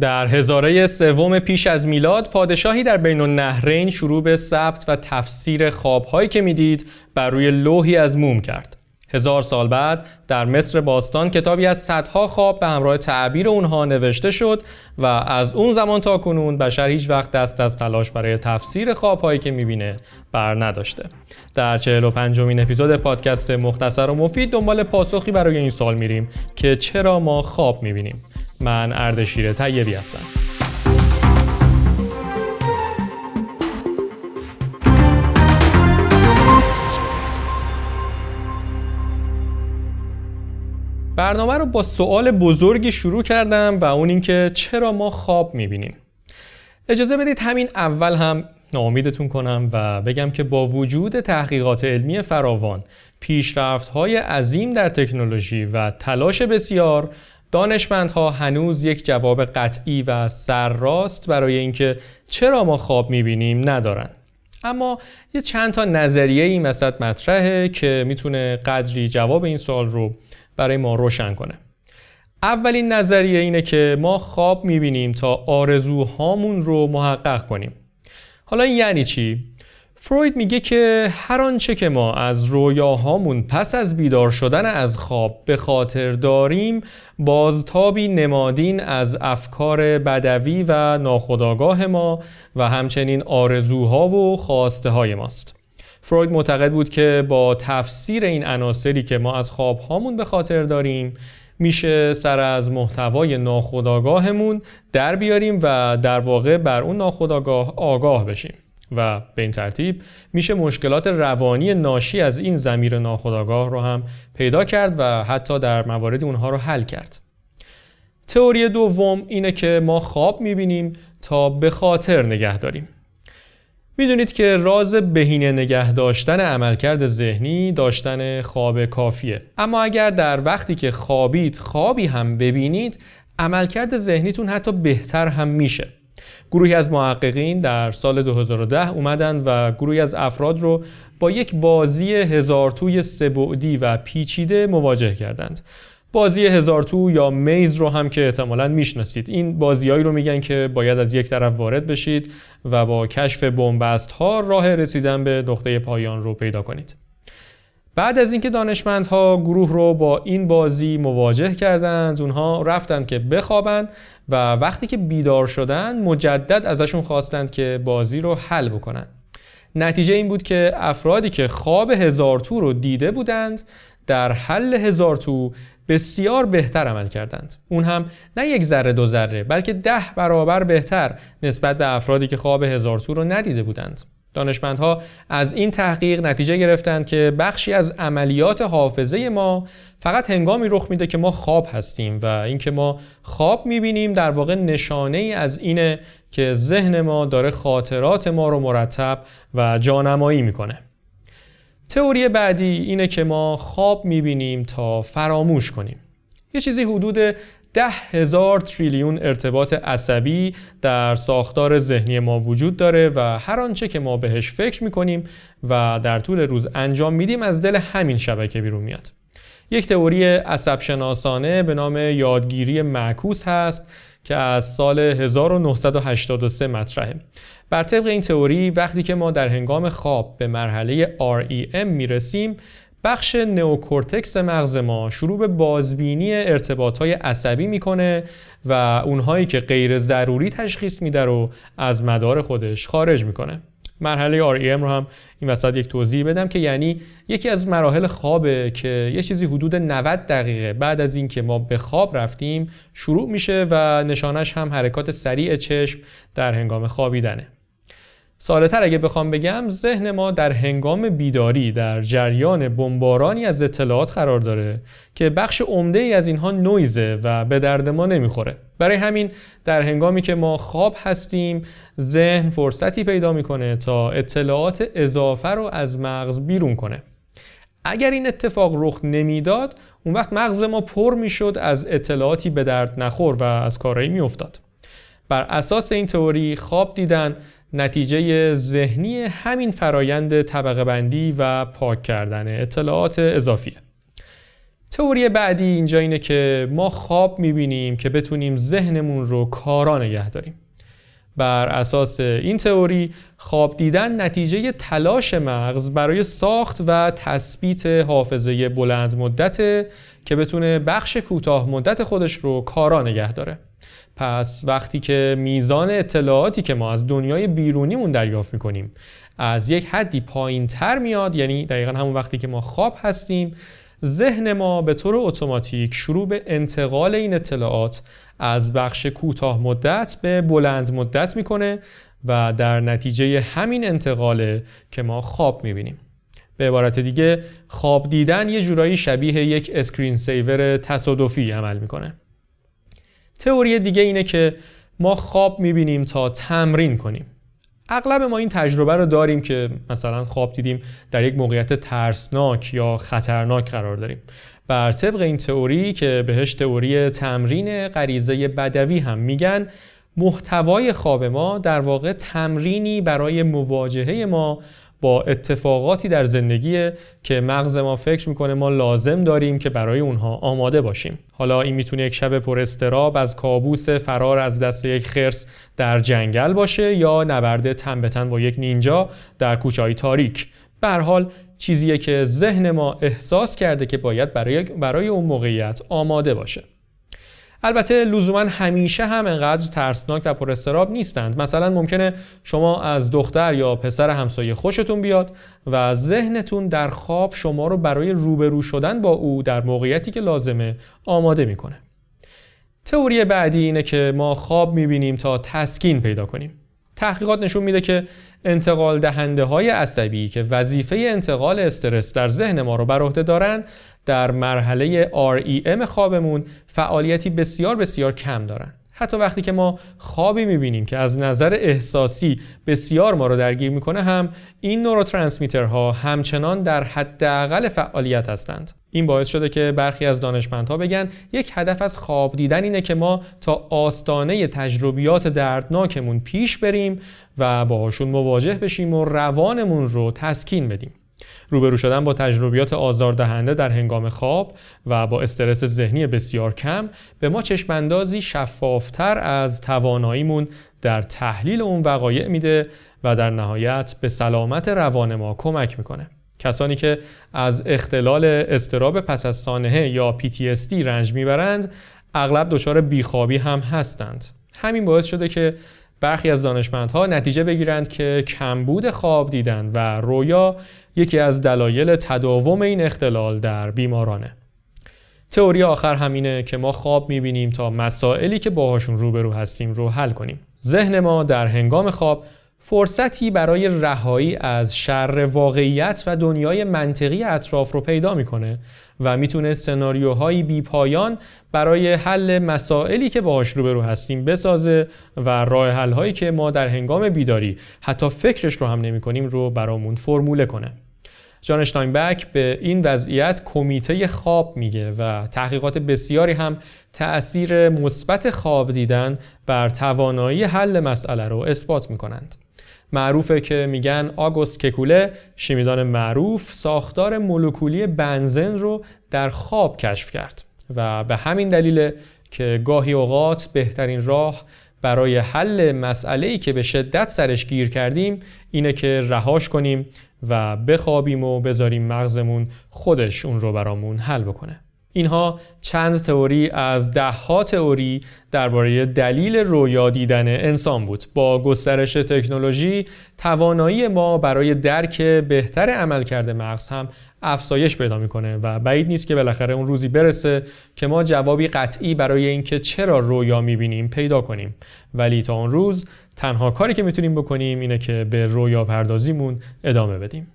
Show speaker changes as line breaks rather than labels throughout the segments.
در هزاره سوم پیش از میلاد پادشاهی در بین النهرین شروع به ثبت و تفسیر خوابهایی که می‌دید بر روی لوحی از موم کرد. هزار سال بعد در مصر باستان کتابی از صدها خواب به همراه تعبیر اونها نوشته شد و از اون زمان تا کنون بشر هیچ وقت دست از تلاش برای تفسیر خوابهایی که می‌بینه بر نداشته در 45 امین اپیزود پادکست مختصر و مفید دنبال پاسخی برای این سال میریم که چرا ما خواب می‌بینیم من اردشیر طیبی هستم. برنامه رو با سوال بزرگی شروع کردم و اون اینکه چرا ما خواب می‌بینیم. اجازه بدید همین اول هم ناامیدتون کنم و بگم که با وجود تحقیقات علمی فراوان پیشرفت های عظیم در تکنولوژی و تلاش بسیار دانشمندها هنوز یک جواب قطعی و سرراست برای اینکه چرا ما خواب می‌بینیم ندارن. اما یه چند تا نظریه این وسط مطرحه که می‌تونه قدری جواب این سوال رو برای ما روشن کنه. اولین نظریه اینه که ما خواب می‌بینیم تا آرزوهامون رو محقق کنیم. حالا این یعنی چی؟ فروید میگه که هر آنچه که ما از رویاهامون پس از بیدار شدن از خواب به خاطر داریم بازتابی نمادین از افکار بدوی و ناخودآگاه ما و همچنین آرزوها و خواسته های ماست. فروید معتقد بود که با تفسیر این عناصری که ما از خوابهامون به خاطر داریم میشه سر از محتوای ناخودآگاهمون در بیاریم و در واقع بر اون ناخودآگاه آگاه بشیم. و به این ترتیب میشه مشکلات روانی ناشی از این زمیر ناخودآگاه رو هم پیدا کرد و حتی در موارد اونها رو حل کرد. تئوری دوم اینه که ما خواب می‌بینیم تا به خاطر نگه داریم. می‌دونید که راز بهینه نگه داشتن عملکرد ذهنی داشتن خواب کافیه اما اگر در وقتی که خوابید خوابی هم ببینید عملکرد ذهنیتون حتی بهتر هم میشه گروهی از محققین در سال 2010 اومدن و گروهی از افراد رو با یک بازی هزار توی سبعدی و پیچیده مواجه کردند. بازی هزار تو یا میز رو هم که احتمالا می‌شناسید. این بازیهایی رو میگن که باید از یک طرف وارد بشید و با کشف بنبست ها راه رسیدن به نقطه پایان رو پیدا کنید. بعد از اینکه دانشمندها گروه رو با این بازی مواجه کردند اونها رفتند که بخوابند و وقتی که بیدار شدند مجدد ازشون خواستند که بازی رو حل بکنند. نتیجه این بود که افرادی که خواب هزار تو رو دیده بودند در حل هزار تو بسیار بهتر عمل کردند. اون هم نه یک ذره دو ذره بلکه ده برابر بهتر نسبت به افرادی که خواب هزار تو رو ندیده بودند. دانشمندها از این تحقیق نتیجه گرفتند که بخشی از عملیات حافظه ما فقط هنگامی رخ میده که ما خواب هستیم و اینکه ما خواب می‌بینیم در واقع نشانه ای از اینه که ذهن ما داره خاطرات ما رو مرتب و جانمایی می‌کنه. تئوری بعدی اینه که ما خواب می‌بینیم تا فراموش کنیم. یه چیزی حدود ده هزار تریلیون ارتباط عصبی در ساختار ذهنی ما وجود داره و هر آنچه که ما بهش فکر می‌کنیم و در طول روز انجام میدیم از دل همین شبکه بیرون میاد. یک تئوری عصب شناسانه به نام یادگیری معکوس هست که از سال 1983 مطرحه. بر طبق این تئوری وقتی که ما در هنگام خواب به مرحله REM می‌رسیم بخش نئوکورتکس مغز ما شروع به بازبینی ارتباطهای عصبی می‌کنه و اونهایی که غیر ضروری تشخیص میده رو از مدار خودش خارج می‌کنه. مرحله REM رو هم این وسط یک توضیح بدم که یعنی یکی از مراحل خوابه که یه چیزی حدود 90 دقیقه بعد از اینکه ما به خواب رفتیم شروع میشه و نشانش هم حرکات سریع چشم در هنگام خوابیدنه. سالتر اگه بخوام بگم ذهن ما در هنگام بیداری در جریان بمبارانی از اطلاعات قرار داره که بخش عمده ای از اینها نویزه و به درد ما نمی‌خوره. برای همین در هنگامی که ما خواب هستیم ذهن فرصتی پیدا می‌کنه تا اطلاعات اضافه رو از مغز بیرون کنه. اگر این اتفاق رخ نمی‌داد اون وقت مغز ما پر می‌شد از اطلاعاتی به درد نخور و از کارایی میافتاد. بر اساس این تئوری خواب دیدن نتیجه ذهنی همین فرایند طبقه بندی و پاک کردن اطلاعات اضافیه. تئوری بعدی اینجا اینه که ما خواب می‌بینیم که بتونیم ذهنمون رو کارا نگه داریم. بر اساس این تئوری خواب دیدن نتیجه تلاش مغز برای ساخت و تثبیت حافظه بلند مدت که بتونه بخش کوتاه مدت خودش رو کارا نگه داره. پس وقتی که میزان اطلاعاتی که ما از دنیای بیرونیمون دریافت می‌کنیم از یک حدی پایین تر میاد یعنی دقیقا همون وقتی که ما خواب هستیم ذهن ما به طور اتوماتیک شروع به انتقال این اطلاعات از بخش کوتاه مدت به بلند مدت می‌کنه و در نتیجه همین انتقاله که ما خواب می‌بینیم. به عبارت دیگه خواب دیدن یه جورایی شبیه یک screen saver تصادفی عمل می‌کنه. تئوری دیگه اینه که ما خواب می‌بینیم تا تمرین کنیم. اغلب ما این تجربه رو داریم که مثلا خواب دیدیم در یک موقعیت ترسناک یا خطرناک قرار داریم. بر طبق این تئوری که بهش تئوری تمرین غریزه بدوی هم میگن محتوای خواب ما در واقع تمرینی برای مواجهه ما با اتفاقاتی در زندگی که مغز ما فکر می‌کنه ما لازم داریم که برای اونها آماده باشیم. حالا این می‌تونه یک شب پر استراب از کابوس فرار از دست یک خرس در جنگل باشه یا نبرد تن به تن با یک نینجا در کوچهای تاریک. به حال چیزیه که ذهن ما احساس کرده که باید برای, برای اون موقعیت آماده باشه. البته لزوما همیشه هم انقدر ترسناک و پر نیستند. مثلا ممکنه شما از دختر یا پسر همسایه خوشتون بیاد و ذهنتون در خواب شما رو برای روبرو شدن با او در موقعیتی که لازمه آماده می‌کنه. تئوری بعدی اینه که ما خواب می‌بینیم تا تسکین پیدا کنیم. تحقیقات نشون میده که انتقال دهنده های عصبی که وظیفه انتقال استرس در ذهن ما رو بر عهده دارن در مرحله REM خوابمون فعالیتی بسیار بسیار کم دارن. حتی وقتی که ما خوابی می‌بینیم که از نظر احساسی بسیار ما رو درگیر می‌کنه هم این نوروترانسمیترها همچنان در حداقل فعالیت هستند. این باعث شده که برخی از دانشمندها بگن یک هدف از خواب دیدن اینه که ما تا آستانه تجربیات دردناکمون پیش بریم و باهاشون مواجه بشیم و روانمون رو تسکین بدیم. روبرو شدن با تجربیات آزاردهنده در هنگام خواب و با استرس ذهنی بسیار کم به ما چشماندازی شفافتر از تواناییمون در تحلیل اون وقایع میده و در نهایت به سلامت روان ما کمک می‌کنه. کسانی که از اختلال استراب پس از سانحه یا PTSD رنج می‌برند اغلب دچار بیخوابی هم هستند. همین باعث شده که برخی از دانشمندها نتیجه بگیرند که کمبود خواب دیدن و رویا یکی از دلایل تداوم این اختلال در بیمارانه. تئوری آخر همینه که ما خواب می‌بینیم تا مسائلی که باهاشون روبرو هستیم رو حل کنیم. ذهن ما در هنگام خواب فرصتی برای رهایی از شر واقعیت و دنیای منطقی اطراف رو پیدا می‌کنه و می‌تونه سناریوهایی بی پایان برای حل مسائلی که باهاش روبرو هستیم بسازه و راه حل هایی که ما در هنگام بیداری حتی فکرش رو هم نمی کنیم رو برامون فرموله کنه جان اشتاینبک به این وضعیت کمیته خواب میگه و تحقیقات بسیاری هم تأثیر مثبت خواب دیدن بر توانایی حل مسئله رو اثبات می‌کنند. معروفه که میگن آگوست ککوله شیمیدان معروف ساختار مولکولی بنزن رو در خواب کشف کرد و به همین دلیل که گاهی اوقات بهترین راه برای حل مسئله که به شدت سرش گیر کردیم اینه که رهاش کنیم و بخوابیم و بذاریم مغزمون خودش اون رو برامون حل بکنه. اینها چند تئوری از دهها تئوری درباره دلیل رویا دیدن انسان بود. با گسترش تکنولوژی توانایی ما برای درک بهتر عملکرد مغز هم افزایش پیدا می‌کنه و بعید نیست که بالاخره اون روزی برسه که ما جوابی قطعی برای اینکه چرا رویا می‌بینیم پیدا کنیم. ولی تا اون روز تنها کاری که می‌تونیم بکنیم اینه که به رویا پردازیمون ادامه بدیم.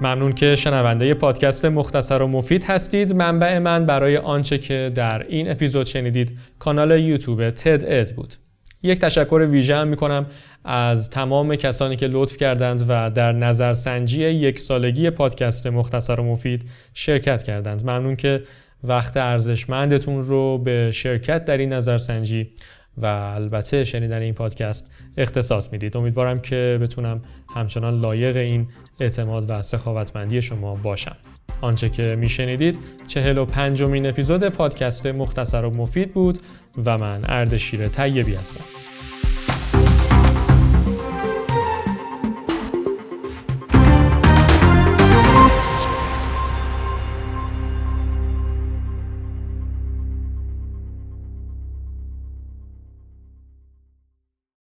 ممنون که شنونده پادکست مختصر و مفید هستید. منبع من برای آنچه که در این اپیزود شنیدید کانال یوتیوب تد اد بود. یک تشکر ویژه هم می‌کنم از تمام کسانی که لطف کردند و در نظرسنجی یک سالگی پادکست مختصر و مفید شرکت کردند. ممنون که وقت ارزشمندتون رو به شرکت در این نظرسنجی و البته شنیدن این پادکست اختصاص می‌دید. امیدوارم که بتونم همچنان لایق این اعتماد و سخاوتمندی شما باشم. آنچه که میشنیدید چهل و پنجمین اپیزود پادکست مختصر و مفید بود و من اردشیر طیبی هستم.